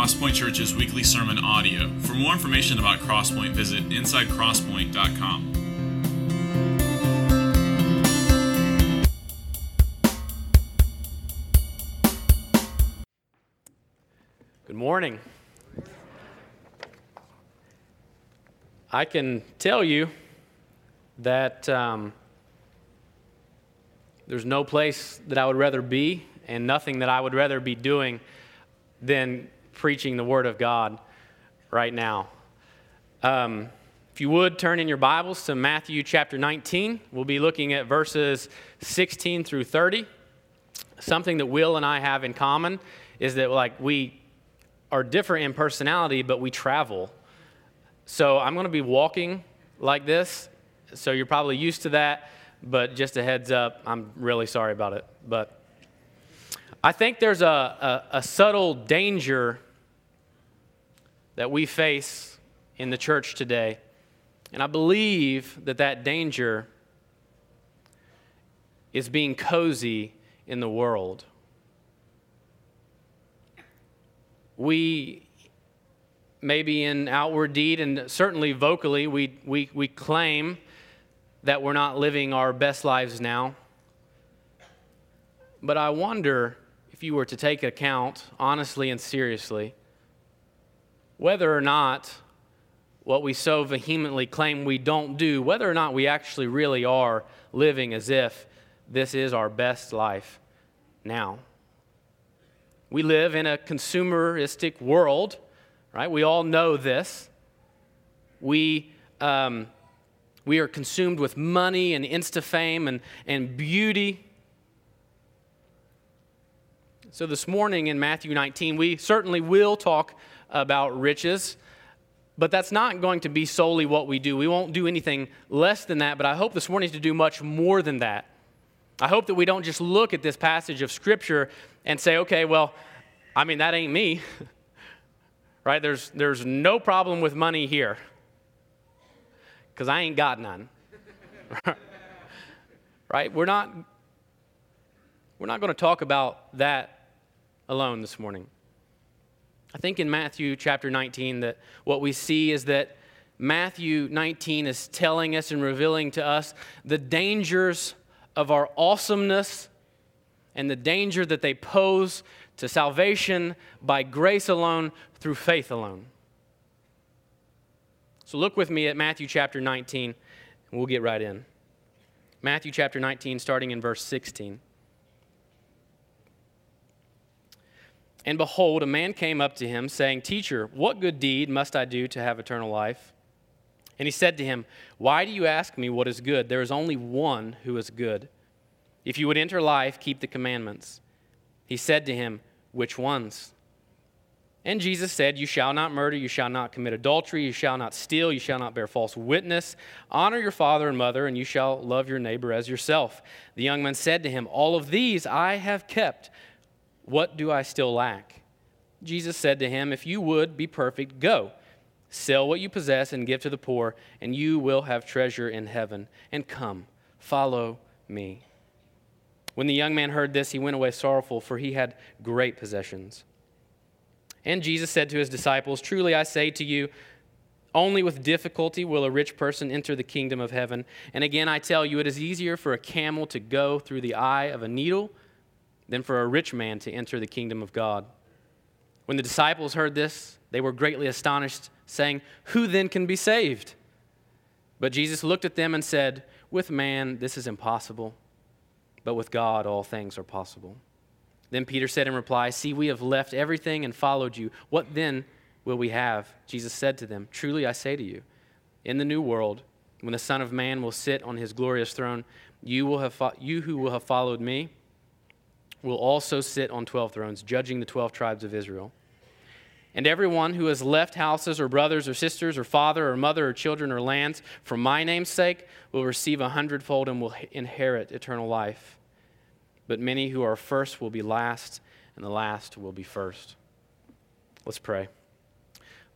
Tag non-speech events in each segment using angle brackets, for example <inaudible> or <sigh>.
Crosspoint Church's weekly sermon audio. For more information about Crosspoint, visit insidecrosspoint.com. Good morning. I can tell you that um, there's no place that I would rather be and nothing that I would rather be doing than preaching the Word of God right now. Um, if you would turn in your Bibles to Matthew chapter 19, we'll be looking at verses 16 through 30. Something that Will and I have in common is that like we are different in personality, but we travel. So I'm going to be walking like this. So you're probably used to that, but just a heads up, I'm really sorry about it. But I think there's a, a, a subtle danger that we face in the church today. And I believe that that danger is being cozy in the world. We, maybe in outward deed and certainly vocally, we, we, we claim that we're not living our best lives now. But I wonder if you were to take account, honestly and seriously, whether or not what we so vehemently claim we don't do, whether or not we actually really are living as if this is our best life now. We live in a consumeristic world, right? We all know this. We, um, we are consumed with money and insta fame and, and beauty. So, this morning in Matthew 19, we certainly will talk about riches, but that's not going to be solely what we do. We won't do anything less than that, but I hope this morning to do much more than that. I hope that we don't just look at this passage of Scripture and say, okay, well, I mean, that ain't me. <laughs> right? There's, there's no problem with money here because I ain't got none. <laughs> right? We're not, we're not going to talk about that alone this morning. I think in Matthew chapter 19 that what we see is that Matthew 19 is telling us and revealing to us the dangers of our awesomeness and the danger that they pose to salvation by grace alone through faith alone. So look with me at Matthew chapter 19, and we'll get right in. Matthew chapter 19, starting in verse 16. And behold, a man came up to him, saying, Teacher, what good deed must I do to have eternal life? And he said to him, Why do you ask me what is good? There is only one who is good. If you would enter life, keep the commandments. He said to him, Which ones? And Jesus said, You shall not murder, you shall not commit adultery, you shall not steal, you shall not bear false witness. Honor your father and mother, and you shall love your neighbor as yourself. The young man said to him, All of these I have kept. What do I still lack? Jesus said to him, If you would be perfect, go. Sell what you possess and give to the poor, and you will have treasure in heaven. And come, follow me. When the young man heard this, he went away sorrowful, for he had great possessions. And Jesus said to his disciples, Truly I say to you, only with difficulty will a rich person enter the kingdom of heaven. And again, I tell you, it is easier for a camel to go through the eye of a needle than for a rich man to enter the kingdom of God. When the disciples heard this, they were greatly astonished, saying, Who then can be saved? But Jesus looked at them and said, With man this is impossible, but with God all things are possible. Then Peter said in reply, See, we have left everything and followed you. What then will we have? Jesus said to them, Truly I say to you, in the new world, when the Son of Man will sit on his glorious throne, you, will have fo- you who will have followed me will also sit on 12 thrones, judging the 12 tribes of Israel. And everyone who has left houses or brothers or sisters or father or mother or children or lands for my name's sake will receive a hundredfold and will inherit eternal life. But many who are first will be last, and the last will be first. Let's pray.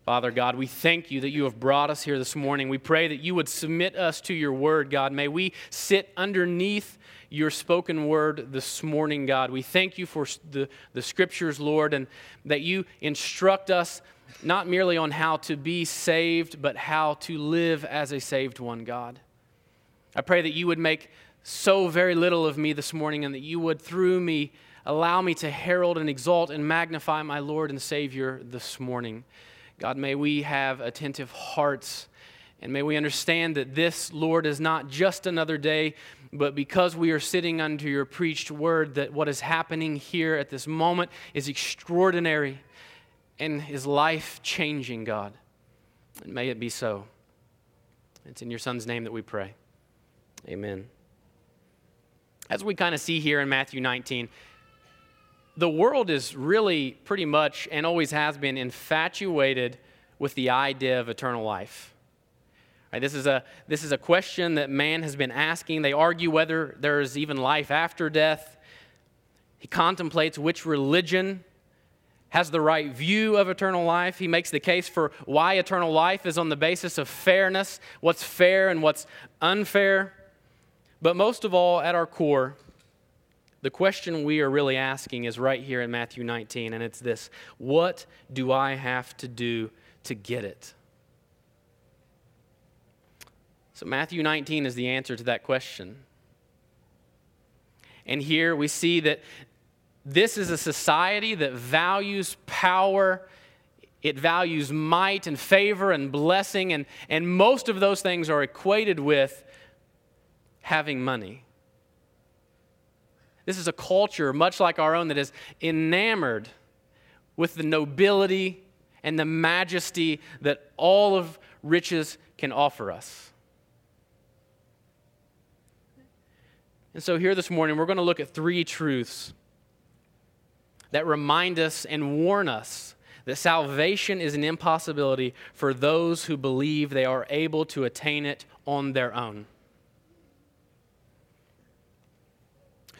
Father God, we thank you that you have brought us here this morning. We pray that you would submit us to your word, God. May we sit underneath your spoken word this morning, God. We thank you for the, the scriptures, Lord, and that you instruct us not merely on how to be saved, but how to live as a saved one, God. I pray that you would make so very little of me this morning and that you would, through me, allow me to herald and exalt and magnify my Lord and Savior this morning. God, may we have attentive hearts. And may we understand that this, Lord, is not just another day, but because we are sitting under your preached word, that what is happening here at this moment is extraordinary and is life changing, God. And may it be so. It's in your Son's name that we pray. Amen. As we kind of see here in Matthew 19, the world is really pretty much and always has been infatuated with the idea of eternal life. Right, this, is a, this is a question that man has been asking. They argue whether there is even life after death. He contemplates which religion has the right view of eternal life. He makes the case for why eternal life is on the basis of fairness, what's fair and what's unfair. But most of all, at our core, the question we are really asking is right here in Matthew 19, and it's this What do I have to do to get it? So, Matthew 19 is the answer to that question. And here we see that this is a society that values power, it values might and favor and blessing, and, and most of those things are equated with having money. This is a culture, much like our own, that is enamored with the nobility and the majesty that all of riches can offer us. And so, here this morning, we're going to look at three truths that remind us and warn us that salvation is an impossibility for those who believe they are able to attain it on their own.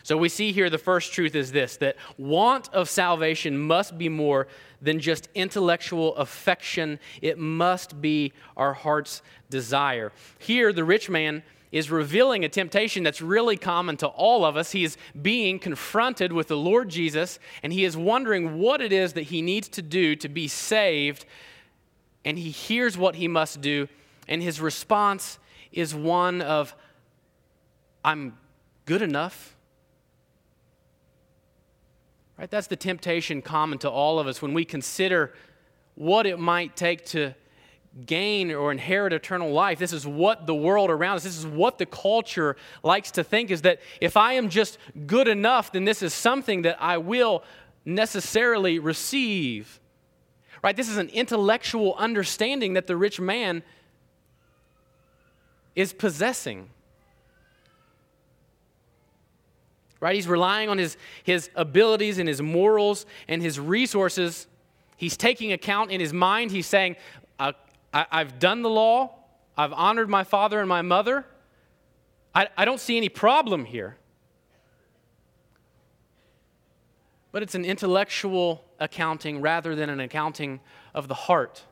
So we see here the first truth is this that want of salvation must be more than just intellectual affection, it must be our heart's desire. Here, the rich man is revealing a temptation that's really common to all of us. He is being confronted with the Lord Jesus, and he is wondering what it is that he needs to do to be saved. And he hears what he must do, and his response is one of, I'm good enough. Right? That's the temptation common to all of us when we consider what it might take to gain or inherit eternal life. This is what the world around us, this is what the culture likes to think is that if I am just good enough, then this is something that I will necessarily receive. Right? This is an intellectual understanding that the rich man is possessing. Right? He's relying on his, his abilities and his morals and his resources. He's taking account in his mind. He's saying, I, have done the law, I've honored my father and my mother. I, I don't see any problem here. But it's an intellectual accounting rather than an accounting of the heart.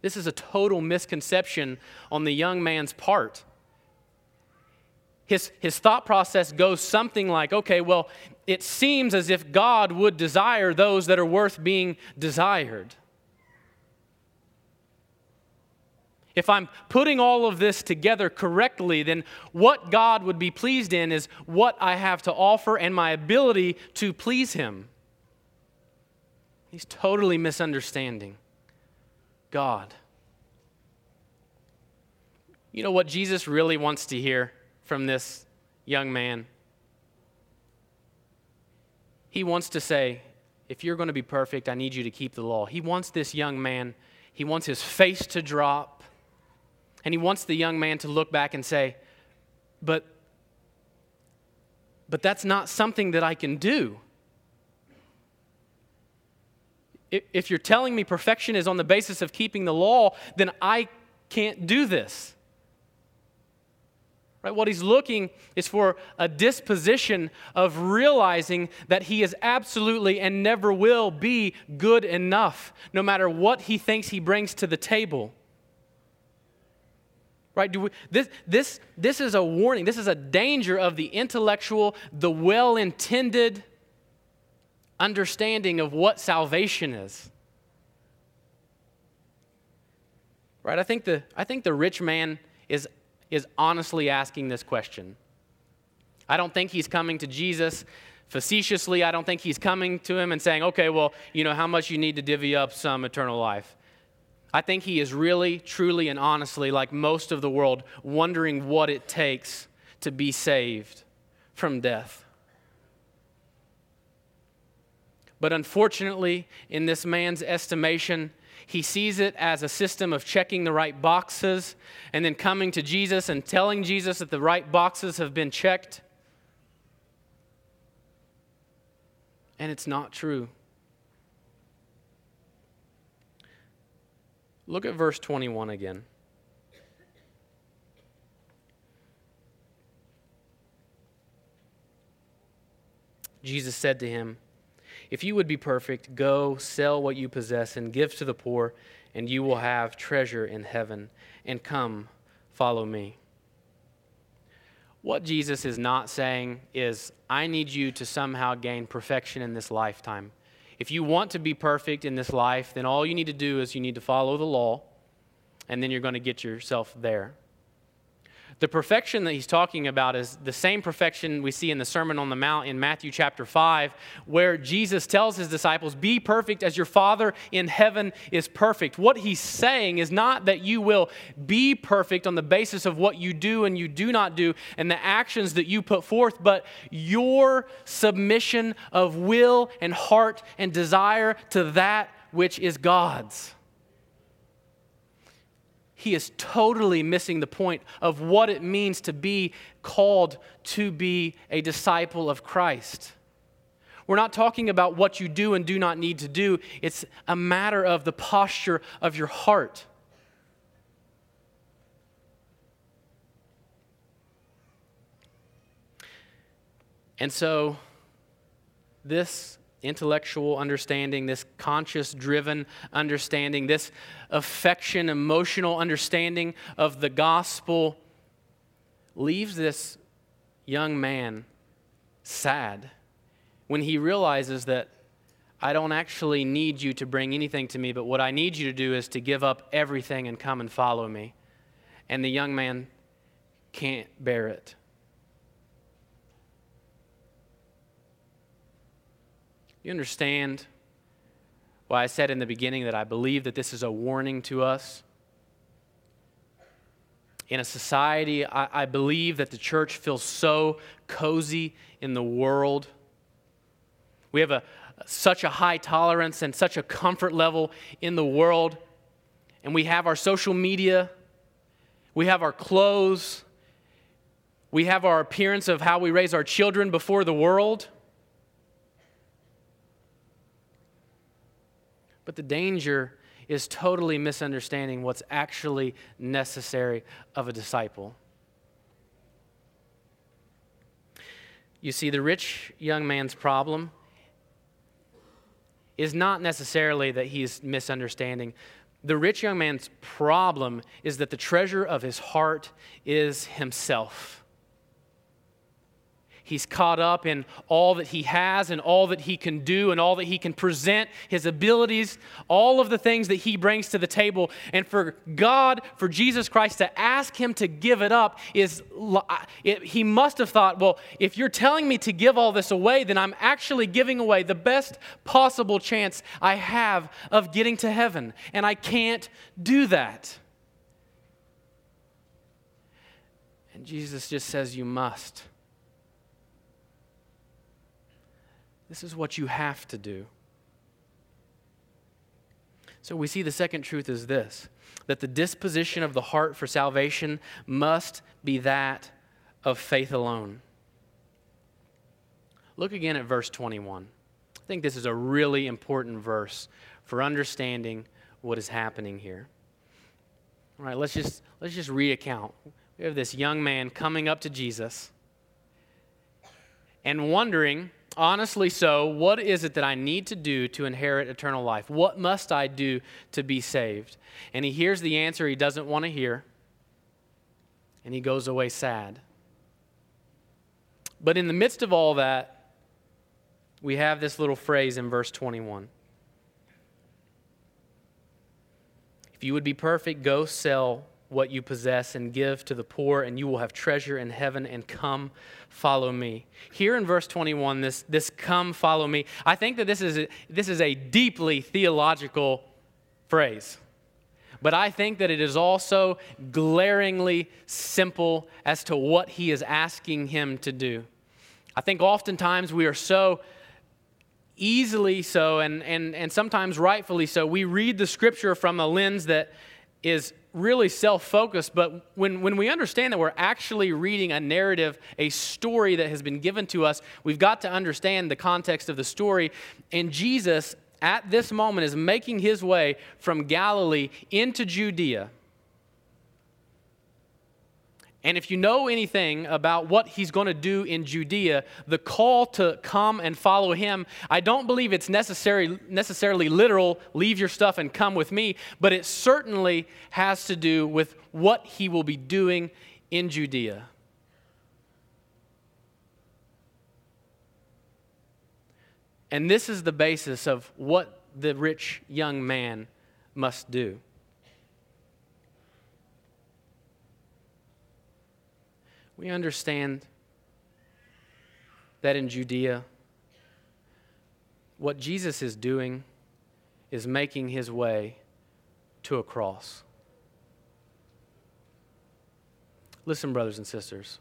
This is a total misconception on the young man's part his, his thought process goes something like okay, well, it seems as if God would desire those that are worth being desired. If I'm putting all of this together correctly, then what God would be pleased in is what I have to offer and my ability to please Him. He's totally misunderstanding God. You know what Jesus really wants to hear? From this young man. He wants to say, if you're going to be perfect, I need you to keep the law. He wants this young man, he wants his face to drop, and he wants the young man to look back and say, but but that's not something that I can do. If you're telling me perfection is on the basis of keeping the law, then I can't do this. Right? What he's looking is for a disposition of realizing that he is absolutely and never will be good enough, no matter what he thinks he brings to the table. Right? Do we, this, this, this is a warning. This is a danger of the intellectual, the well intended understanding of what salvation is. Right? I think the, I think the rich man is is honestly asking this question. I don't think he's coming to Jesus facetiously. I don't think he's coming to him and saying, okay, well, you know, how much you need to divvy up some eternal life. I think he is really, truly, and honestly, like most of the world, wondering what it takes to be saved from death. But unfortunately, in this man's estimation, he sees it as a system of checking the right boxes and then coming to Jesus and telling Jesus that the right boxes have been checked. And it's not true. Look at verse 21 again. Jesus said to him, if you would be perfect, go sell what you possess and give to the poor, and you will have treasure in heaven. And come, follow me. What Jesus is not saying is, I need you to somehow gain perfection in this lifetime. If you want to be perfect in this life, then all you need to do is you need to follow the law, and then you're going to get yourself there. The perfection that he's talking about is the same perfection we see in the Sermon on the Mount in Matthew chapter 5, where Jesus tells his disciples, Be perfect as your Father in heaven is perfect. What he's saying is not that you will be perfect on the basis of what you do and you do not do and the actions that you put forth, but your submission of will and heart and desire to that which is God's he is totally missing the point of what it means to be called to be a disciple of Christ. We're not talking about what you do and do not need to do, it's a matter of the posture of your heart. And so, this intellectual understanding, this conscious driven understanding, this affection, emotional understanding of the gospel leaves this young man sad when he realizes that I don't actually need you to bring anything to me, but what I need you to do is to give up everything and come and follow me. And the young man can't bear it. You understand why I said in the beginning that I believe that this is a warning to us? In a society, I, I believe that the church feels so cozy in the world. We have a, such a high tolerance and such a comfort level in the world. And we have our social media, we have our clothes, we have our appearance of how we raise our children before the world. But the danger is totally misunderstanding what's actually necessary of a disciple. You see, the rich young man's problem is not necessarily that he's misunderstanding. The rich young man's problem is that the treasure of his heart is himself. He's caught up in all that he has and all that he can do and all that he can present, his abilities, all of the things that he brings to the table. And for God, for Jesus Christ to ask him to give it up is, it, he must have thought, well, if you're telling me to give all this away, then I'm actually giving away the best possible chance I have of getting to heaven. And I can't do that. And Jesus just says, You must. This is what you have to do. So we see the second truth is this that the disposition of the heart for salvation must be that of faith alone. Look again at verse 21. I think this is a really important verse for understanding what is happening here. All right, let's just let's just recount. We have this young man coming up to Jesus and wondering, honestly so, what is it that I need to do to inherit eternal life? What must I do to be saved? And he hears the answer he doesn't want to hear, and he goes away sad. But in the midst of all that, we have this little phrase in verse 21. If you would be perfect, go sell what you possess and give to the poor, and you will have treasure in heaven, and come follow me. Here in verse 21, this, this come follow me, I think that this is a, this is a deeply theological phrase. But I think that it is also glaringly simple as to what he is asking him to do. I think oftentimes we are so easily so, and, and, and sometimes rightfully so, we read the scripture from a lens that is really self focused, but when, when we understand that we're actually reading a narrative, a story that has been given to us, we've got to understand the context of the story. And Jesus, at this moment, is making his way from Galilee into Judea. And if you know anything about what he's going to do in Judea, the call to come and follow him, I don't believe it's necessary, necessarily literal, leave your stuff and come with me, but it certainly has to do with what he will be doing in Judea. And this is the basis of what the rich young man must do. We understand that in Judea, what Jesus is doing is making his way to a cross. Listen, brothers and sisters.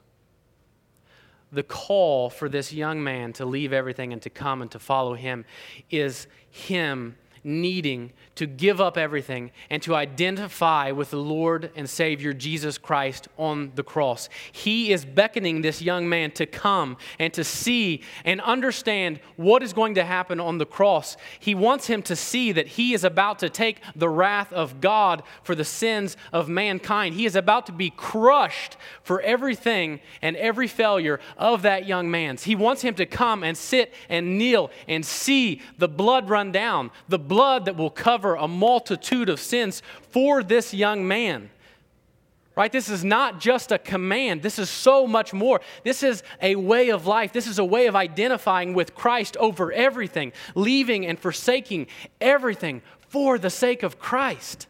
The call for this young man to leave everything and to come and to follow him is him needing to give up everything and to identify with the Lord and Savior Jesus Christ on the cross. He is beckoning this young man to come and to see and understand what is going to happen on the cross. He wants him to see that he is about to take the wrath of God for the sins of mankind. He is about to be crushed for everything and every failure of that young man's. He wants him to come and sit and kneel and see the blood run down, the blood that will cover a multitude of sins for this young man. Right? This is not just a command. This is so much more. This is a way of life. This is a way of identifying with Christ over everything, leaving and forsaking everything for the sake of Christ.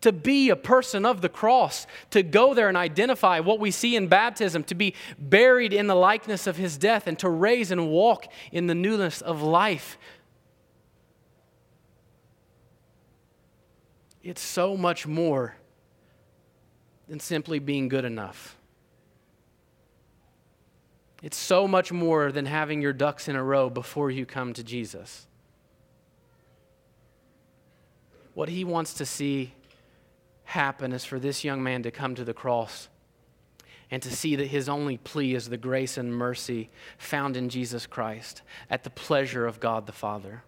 To be a person of the cross, to go there and identify what we see in baptism, to be buried in the likeness of his death, and to raise and walk in the newness of life It's so much more than simply being good enough. It's so much more than having your ducks in a row before you come to Jesus. What he wants to see happen is for this young man to come to the cross and to see that his only plea is the grace and mercy found in Jesus Christ at the pleasure of God the Father.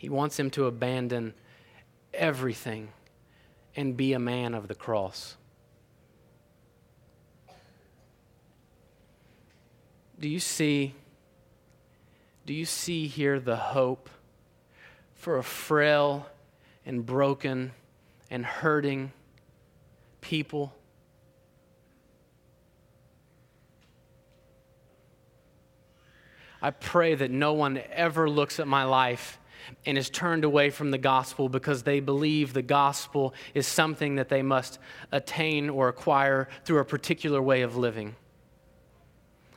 He wants him to abandon everything and be a man of the cross. Do you see do you see here the hope for a frail and broken and hurting people? I pray that no one ever looks at my life and is turned away from the gospel because they believe the gospel is something that they must attain or acquire through a particular way of living.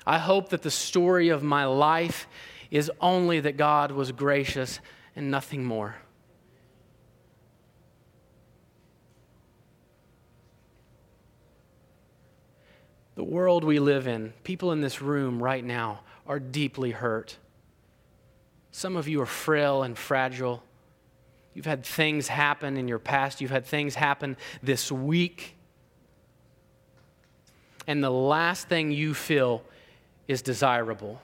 I hope that the story of my life is only that God was gracious and nothing more. The world we live in, people in this room right now, are deeply hurt. Some of you are frail and fragile. You've had things happen in your past, you've had things happen this week. And the last thing you feel is desirable.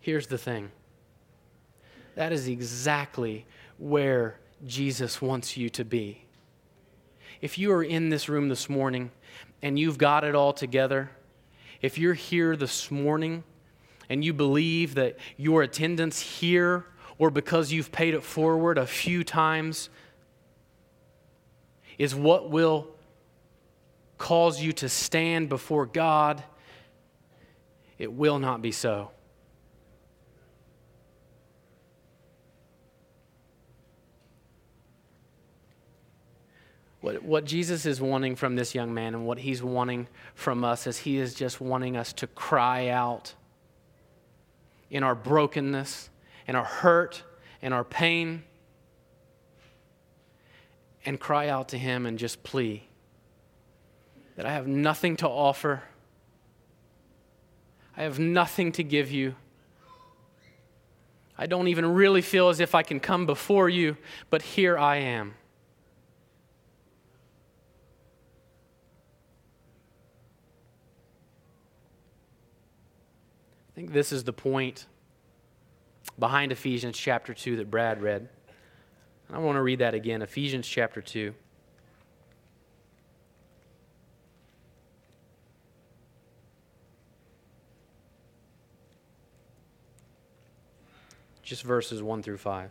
Here's the thing that is exactly where Jesus wants you to be. If you are in this room this morning and you've got it all together, if you're here this morning and you believe that your attendance here or because you've paid it forward a few times is what will cause you to stand before God, it will not be so. What, what Jesus is wanting from this young man and what he's wanting from us is he is just wanting us to cry out in our brokenness and our hurt and our pain and cry out to him and just plea that I have nothing to offer. I have nothing to give you. I don't even really feel as if I can come before you, but here I am. I think this is the point behind Ephesians chapter 2 that Brad read. I want to read that again Ephesians chapter 2. Just verses 1 through 5.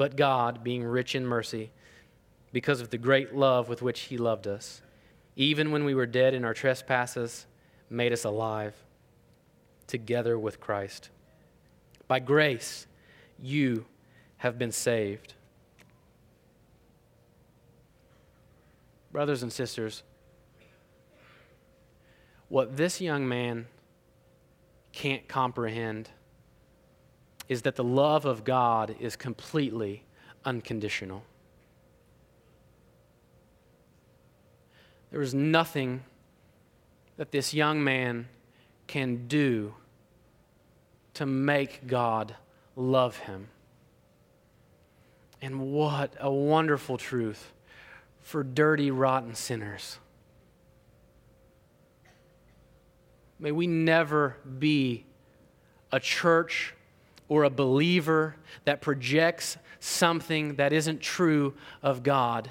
But God, being rich in mercy, because of the great love with which He loved us, even when we were dead in our trespasses, made us alive together with Christ. By grace, you have been saved. Brothers and sisters, what this young man can't comprehend is that the love of God is completely unconditional. There is nothing that this young man can do to make God love him. And what a wonderful truth for dirty, rotten sinners. May we never be a church or a believer that projects something that isn't true of God,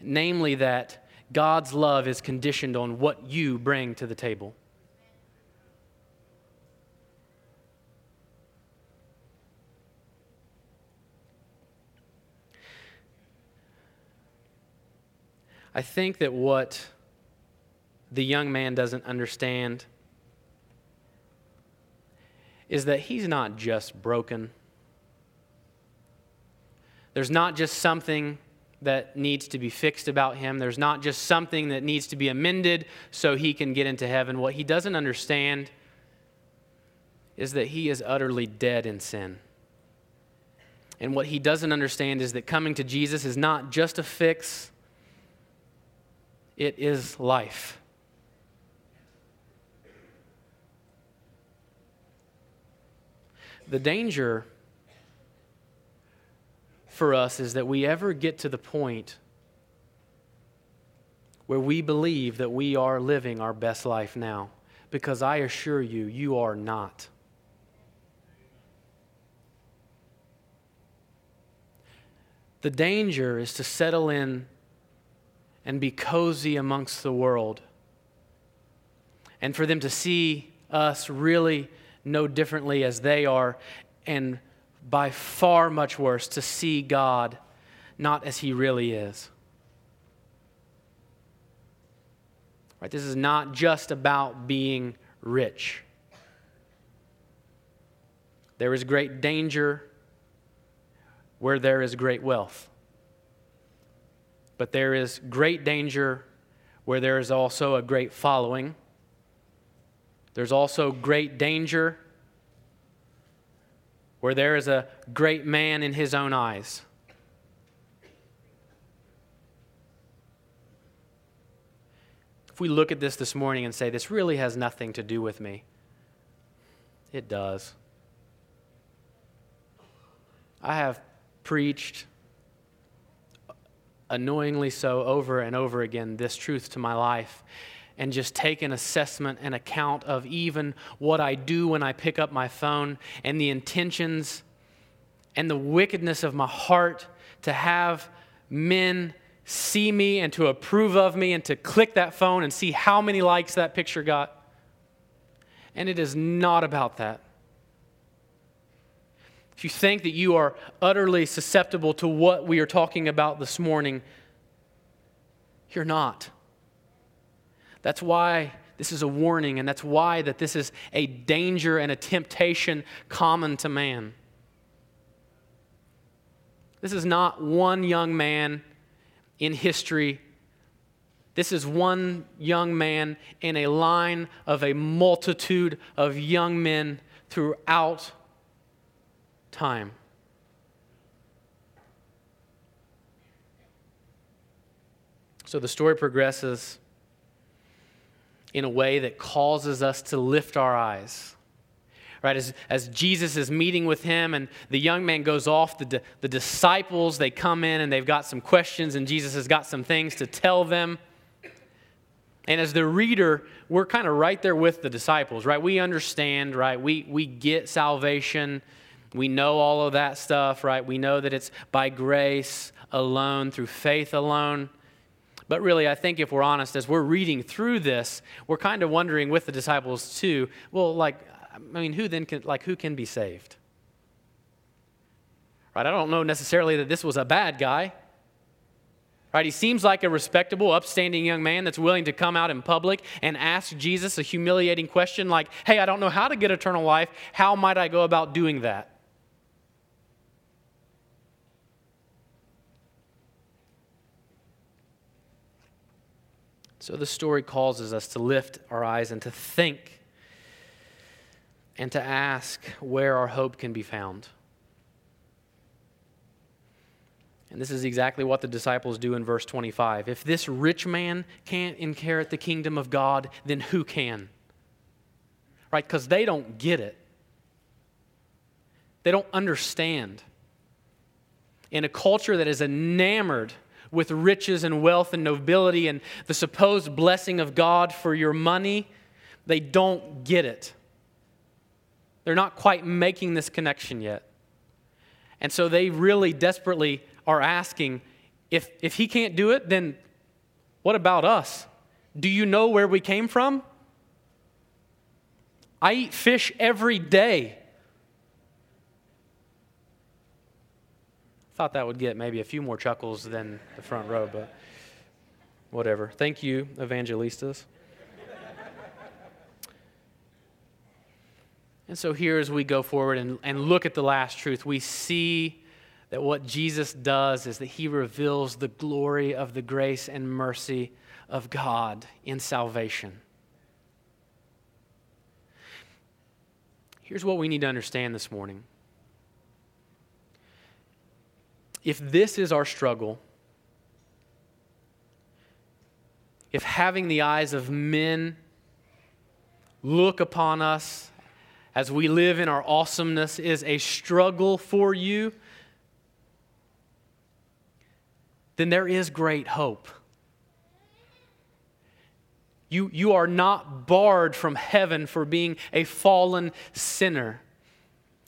namely that God's love is conditioned on what you bring to the table. I think that what the young man doesn't understand is that he's not just broken. There's not just something that needs to be fixed about him. There's not just something that needs to be amended so he can get into heaven. What he doesn't understand is that he is utterly dead in sin. And what he doesn't understand is that coming to Jesus is not just a fix, it is life. The danger for us is that we ever get to the point where we believe that we are living our best life now. Because I assure you, you are not. The danger is to settle in and be cozy amongst the world, and for them to see us really no differently as they are, and by far much worse, to see God not as He really is. Right? This is not just about being rich. There is great danger where there is great wealth. but there is great danger where there is also a great following. There's also great danger where there is a great man in his own eyes. If we look at this this morning and say, this really has nothing to do with me, it does. I have preached annoyingly so over and over again this truth to my life and just take an assessment and account of even what I do when I pick up my phone and the intentions and the wickedness of my heart to have men see me and to approve of me and to click that phone and see how many likes that picture got. And it is not about that. If you think that you are utterly susceptible to what we are talking about this morning, you're not. That's why this is a warning, and that's why that this is a danger and a temptation common to man. This is not one young man in history. This is one young man in a line of a multitude of young men throughout time. So the story progresses in a way that causes us to lift our eyes. Right, as, as Jesus is meeting with him and the young man goes off, the, the disciples, they come in and they've got some questions, and Jesus has got some things to tell them. And as the reader, we're kind of right there with the disciples, right? We understand, right? We, we get salvation. We know all of that stuff, right? We know that it's by grace alone, through faith alone. But really, I think if we're honest, as we're reading through this, we're kind of wondering with the disciples too, well, like, I mean, who then can, like, who can be saved? Right? I don't know necessarily that this was a bad guy. Right? He seems like a respectable, upstanding young man that's willing to come out in public and ask Jesus a humiliating question like, hey, I don't know how to get eternal life. How might I go about doing that? So the story causes us to lift our eyes and to think and to ask where our hope can be found. And this is exactly what the disciples do in verse 25. If this rich man can't inherit the kingdom of God, then who can? Right? Because they don't get it, they don't understand. In a culture that is enamored with riches and wealth and nobility and the supposed blessing of God for your money, they don't get it. They're not quite making this connection yet. And so they really desperately are asking if, if he can't do it, then what about us? Do you know where we came from? I eat fish every day. Thought that would get maybe a few more chuckles than the front row, but whatever. Thank you, evangelistas. and so here, as we go forward and, and look at the last truth, we see that what Jesus does is that he reveals the glory of the grace and mercy of God in salvation. Here's what we need to understand this morning if this is our struggle, if having the eyes of men look upon us as we live in our awesomeness is a struggle for you, then there is great hope. You, you are not barred from heaven for being a fallen sinner.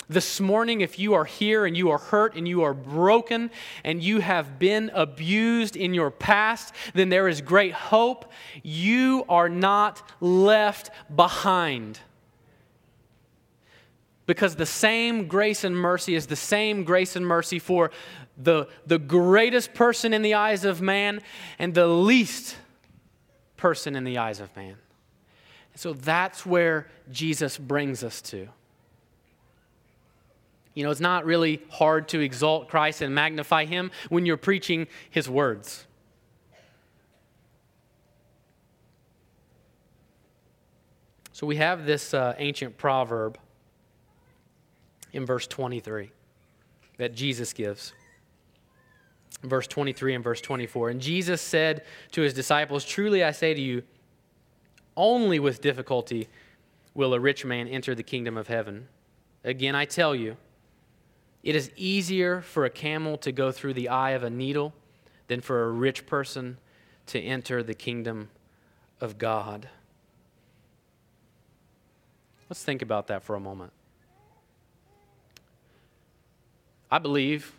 This morning, if you are here and you are hurt and you are broken and you have been abused in your past, then there is great hope. You are not left behind. Because the same grace and mercy is the same grace and mercy for the, the greatest person in the eyes of man and the least person in the eyes of man. so that's where Jesus brings us to. You know, it's not really hard to exalt Christ and magnify him when you're preaching his words. So we have this uh, ancient proverb in verse 23 that Jesus gives. Verse 23 and verse 24. And Jesus said to his disciples, Truly I say to you, only with difficulty will a rich man enter the kingdom of heaven. Again, I tell you, it is easier for a camel to go through the eye of a needle than for a rich person to enter the kingdom of God. Let's think about that for a moment. I believe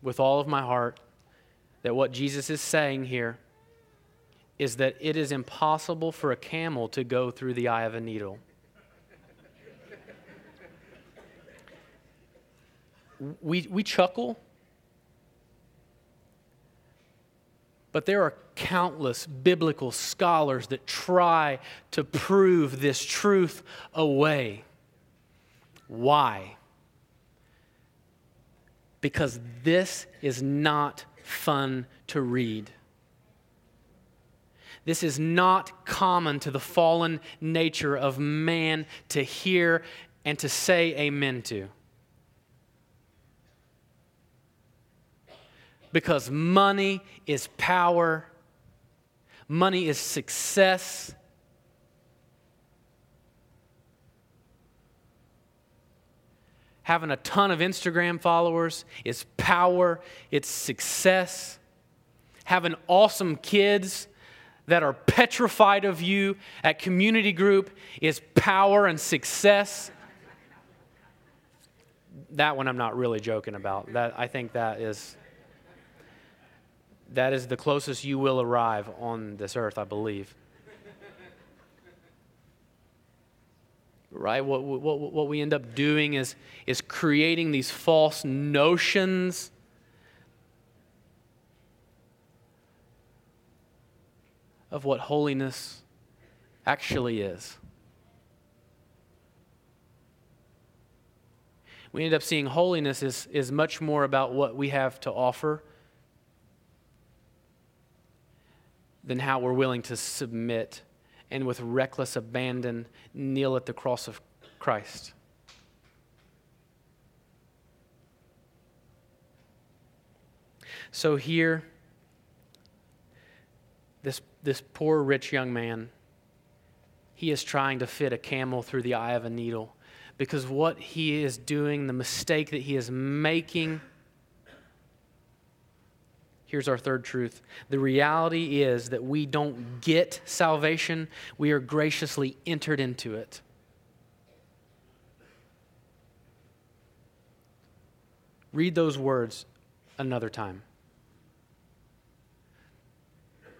with all of my heart that what Jesus is saying here is that it is impossible for a camel to go through the eye of a needle. We, we chuckle, but there are countless biblical scholars that try to prove this truth away. Why? Because this is not fun to read. This is not common to the fallen nature of man to hear and to say amen to. Because money is power, money is success. Having a ton of Instagram followers is power, it's success. Having awesome kids that are petrified of you at community group is power and success. That one I'm not really joking about. That I think that is that is the closest you will arrive on this earth, I believe. right? What, what, what we end up doing is, is creating these false notions of what holiness actually is. We end up seeing holiness is, is much more about what we have to offer than how we're willing to submit and with reckless abandon kneel at the cross of Christ. So here, this, this poor rich young man, he is trying to fit a camel through the eye of a needle because what he is doing, the mistake that he is making, Here's our third truth. The reality is that we don't get salvation, we are graciously entered into it. Read those words another time.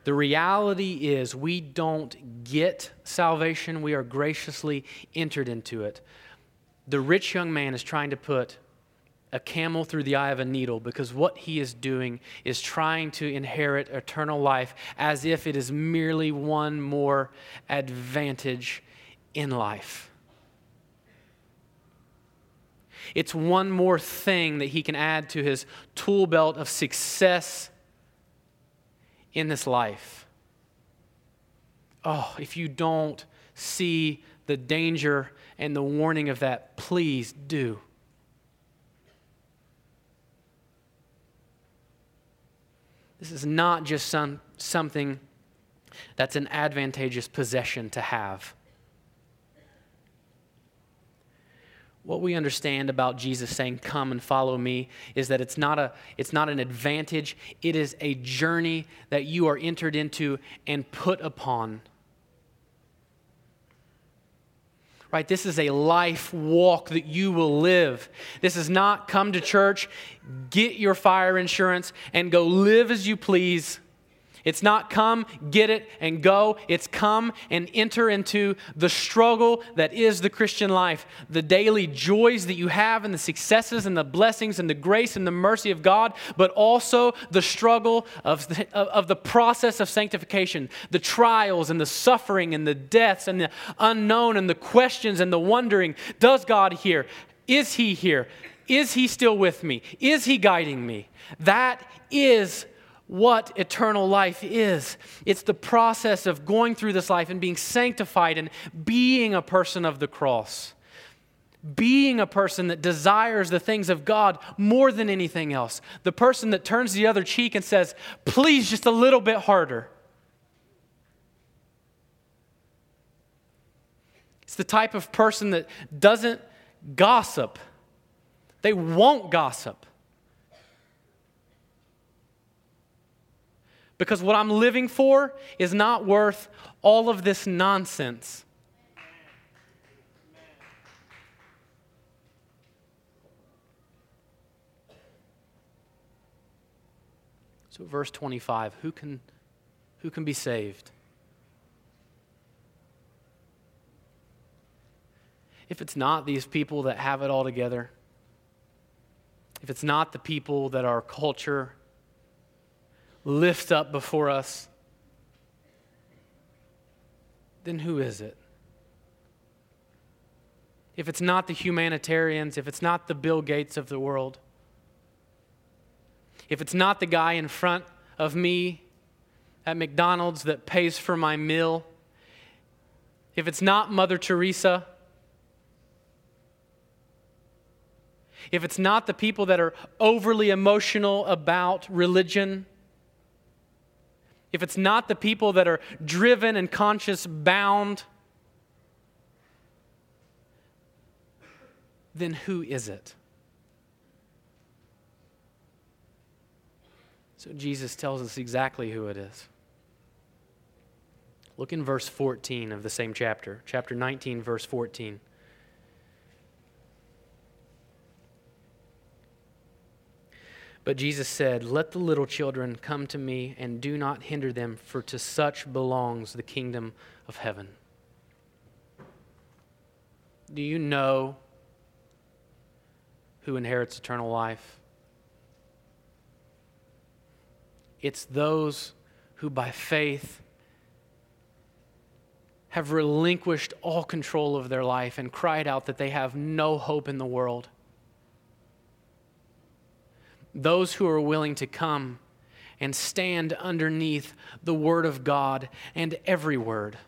The reality is we don't get salvation, we are graciously entered into it. The rich young man is trying to put a camel through the eye of a needle because what he is doing is trying to inherit eternal life as if it is merely one more advantage in life. It's one more thing that he can add to his tool belt of success in this life. Oh, if you don't see the danger and the warning of that, please do. This is not just some, something that's an advantageous possession to have. What we understand about Jesus saying, Come and follow me, is that it's not, a, it's not an advantage, it is a journey that you are entered into and put upon. Right? This is a life walk that you will live. This is not come to church, get your fire insurance, and go live as you please it's not come, get it, and go. It's come and enter into the struggle that is the Christian life, the daily joys that you have, and the successes and the blessings and the grace and the mercy of God, but also the struggle of the, of the process of sanctification, the trials and the suffering and the deaths and the unknown and the questions and the wondering. Does God hear? Is He here? Is He still with me? Is He guiding me? That is what eternal life is. It's the process of going through this life and being sanctified and being a person of the cross. Being a person that desires the things of God more than anything else. The person that turns the other cheek and says, please, just a little bit harder. It's the type of person that doesn't gossip, they won't gossip. Because what I'm living for is not worth all of this nonsense. So, verse 25 who can, who can be saved? If it's not these people that have it all together, if it's not the people that our culture lift up before us, then who is it? If it's not the humanitarians, if it's not the Bill Gates of the world, if it's not the guy in front of me at McDonald's that pays for my meal, if it's not Mother Teresa, if it's not the people that are overly emotional about religion, if it's not the people that are driven and conscience bound, then who is it? So Jesus tells us exactly who it is. Look in verse 14 of the same chapter, chapter 19, verse 14. But Jesus said, Let the little children come to me and do not hinder them, for to such belongs the kingdom of heaven. Do you know who inherits eternal life? It's those who by faith have relinquished all control of their life and cried out that they have no hope in the world those who are willing to come and stand underneath the Word of God and every word.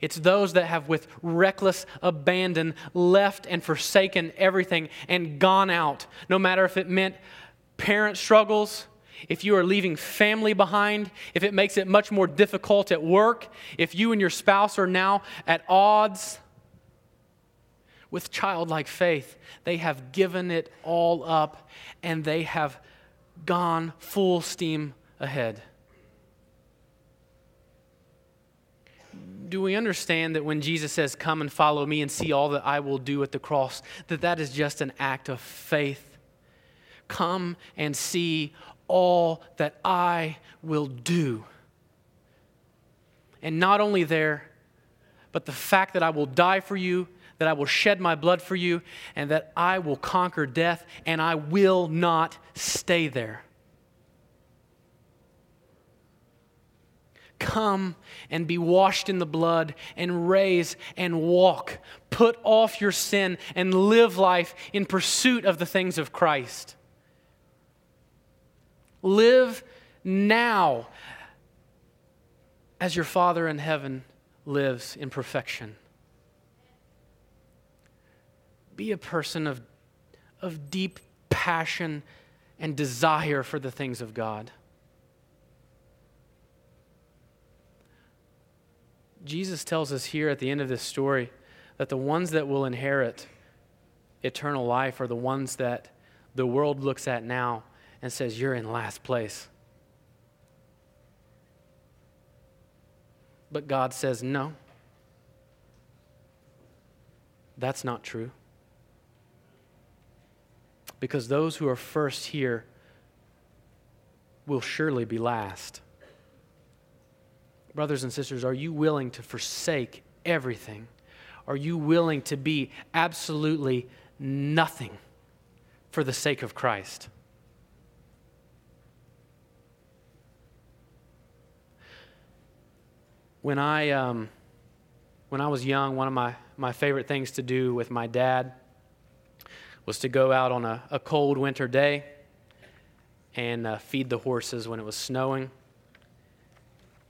It's those that have, with reckless abandon, left and forsaken everything and gone out, no matter if it meant parent struggles, if you are leaving family behind, if it makes it much more difficult at work, if you and your spouse are now at odds with childlike faith, they have given it all up and they have gone full steam ahead. Do we understand that when Jesus says, Come and follow me and see all that I will do at the cross, that that is just an act of faith? Come and see all that I will do. And not only there, but the fact that I will die for you that I will shed my blood for you, and that I will conquer death, and I will not stay there. Come and be washed in the blood, and raise and walk. Put off your sin and live life in pursuit of the things of Christ. Live now as your Father in heaven lives in perfection. Be a person of, of deep passion and desire for the things of God. Jesus tells us here at the end of this story that the ones that will inherit eternal life are the ones that the world looks at now and says, You're in last place. But God says, No, that's not true because those who are first here will surely be last. Brothers and sisters, are you willing to forsake everything? Are you willing to be absolutely nothing for the sake of Christ? When I, um, when I was young, one of my, my favorite things to do with my dad was to go out on a, a cold winter day and uh, feed the horses when it was snowing.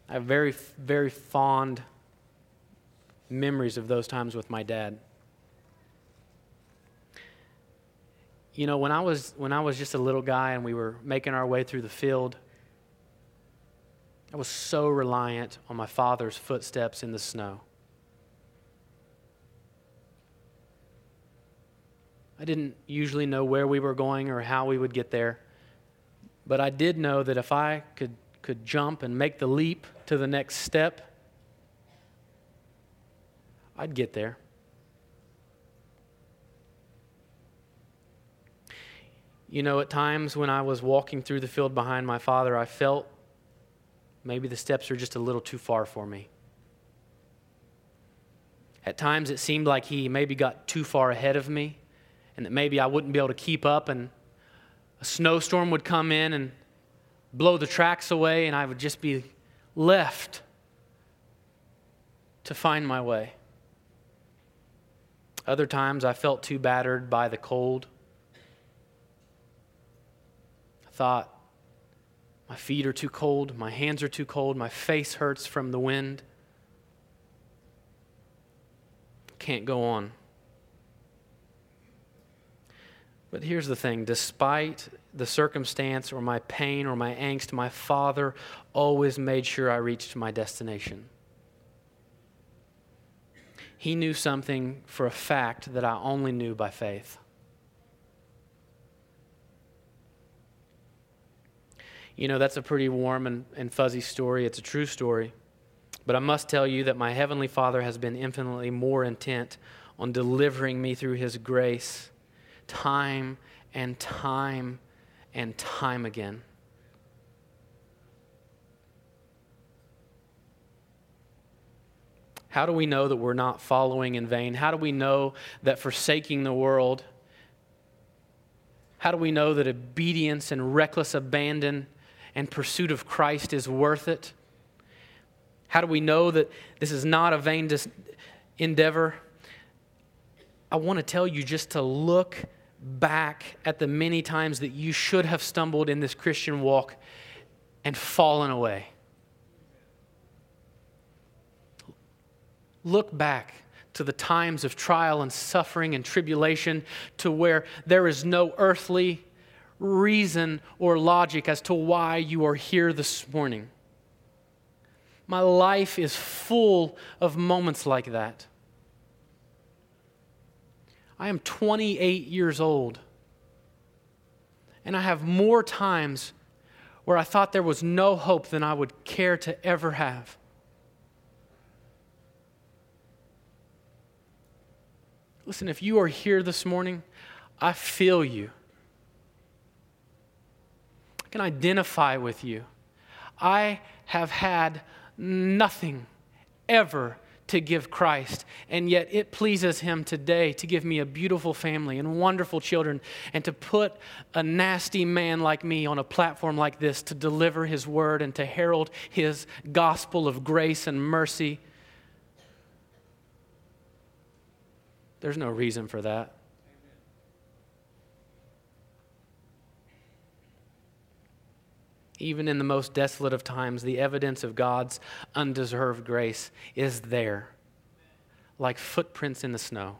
I have very, very fond memories of those times with my dad. You know, when I was when I was just a little guy and we were making our way through the field, I was so reliant on my father's footsteps in the snow. I didn't usually know where we were going or how we would get there, but I did know that if I could, could jump and make the leap to the next step, I'd get there. You know, at times when I was walking through the field behind my father, I felt maybe the steps are just a little too far for me. At times it seemed like he maybe got too far ahead of me and that maybe I wouldn't be able to keep up, and a snowstorm would come in and blow the tracks away, and I would just be left to find my way. Other times I felt too battered by the cold. I thought, my feet are too cold, my hands are too cold, my face hurts from the wind. Can't go on. But here's the thing despite the circumstance or my pain or my angst, my Father always made sure I reached my destination. He knew something for a fact that I only knew by faith. You know, that's a pretty warm and, and fuzzy story. It's a true story. But I must tell you that my Heavenly Father has been infinitely more intent on delivering me through His grace time and time and time again. How do we know that we're not following in vain? How do we know that forsaking the world? How do we know that obedience and reckless abandon and pursuit of Christ is worth it? How do we know that this is not a vain endeavor? I want to tell you just to look back at the many times that you should have stumbled in this Christian walk and fallen away. Look back to the times of trial and suffering and tribulation to where there is no earthly reason or logic as to why you are here this morning. My life is full of moments like that. I am 28 years old. And I have more times where I thought there was no hope than I would care to ever have. Listen, if you are here this morning, I feel you. I can identify with you. I have had nothing ever to give Christ. And yet it pleases Him today to give me a beautiful family and wonderful children and to put a nasty man like me on a platform like this to deliver His word and to herald His gospel of grace and mercy. There's no reason for that. Even in the most desolate of times, the evidence of God's undeserved grace is there, like footprints in the snow.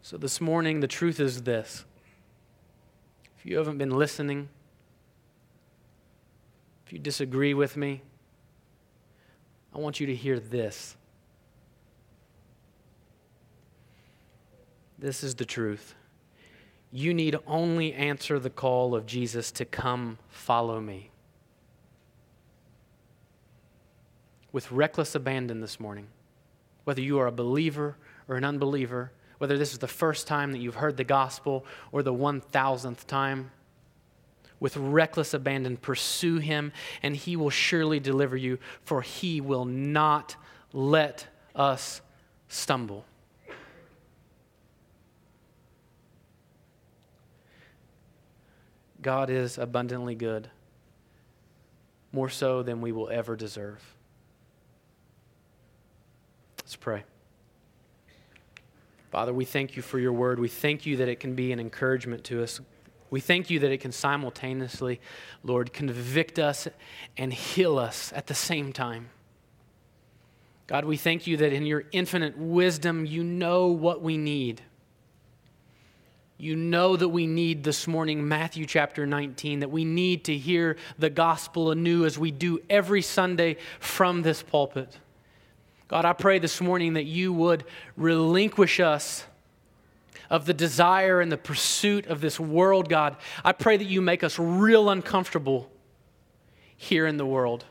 So, this morning, the truth is this. If you haven't been listening, if you disagree with me, I want you to hear this. This is the truth you need only answer the call of Jesus to come follow me. With reckless abandon this morning, whether you are a believer or an unbeliever, whether this is the first time that you've heard the gospel or the 1000th time, with reckless abandon, pursue him, and he will surely deliver you, for he will not let us stumble. God is abundantly good, more so than we will ever deserve. Let's pray. Father, we thank you for your word. We thank you that it can be an encouragement to us. We thank you that it can simultaneously, Lord, convict us and heal us at the same time. God, we thank you that in your infinite wisdom, you know what we need. You know that we need this morning Matthew chapter 19, that we need to hear the gospel anew as we do every Sunday from this pulpit. God, I pray this morning that you would relinquish us of the desire and the pursuit of this world, God. I pray that you make us real uncomfortable here in the world.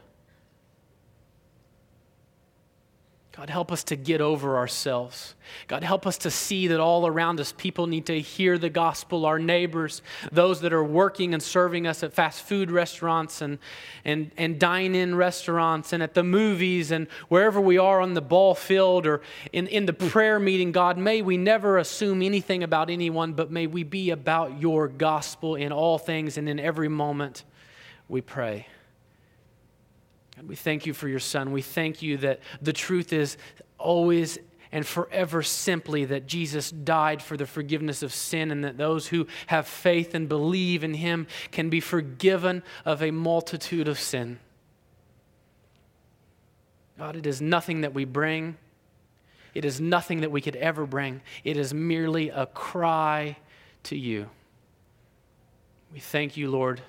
God, help us to get over ourselves. God, help us to see that all around us people need to hear the gospel, our neighbors, those that are working and serving us at fast food restaurants and, and, and dine in restaurants and at the movies and wherever we are on the ball field or in, in the prayer meeting. God, may we never assume anything about anyone, but may we be about your gospel in all things and in every moment we pray. God, we thank you for your son. We thank you that the truth is always and forever simply that Jesus died for the forgiveness of sin and that those who have faith and believe in him can be forgiven of a multitude of sin. God, it is nothing that we bring. It is nothing that we could ever bring. It is merely a cry to you. We thank you, Lord,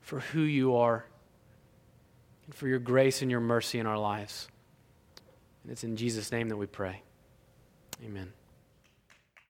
for who you are and for your grace and your mercy in our lives. And it's in Jesus' name that we pray. Amen.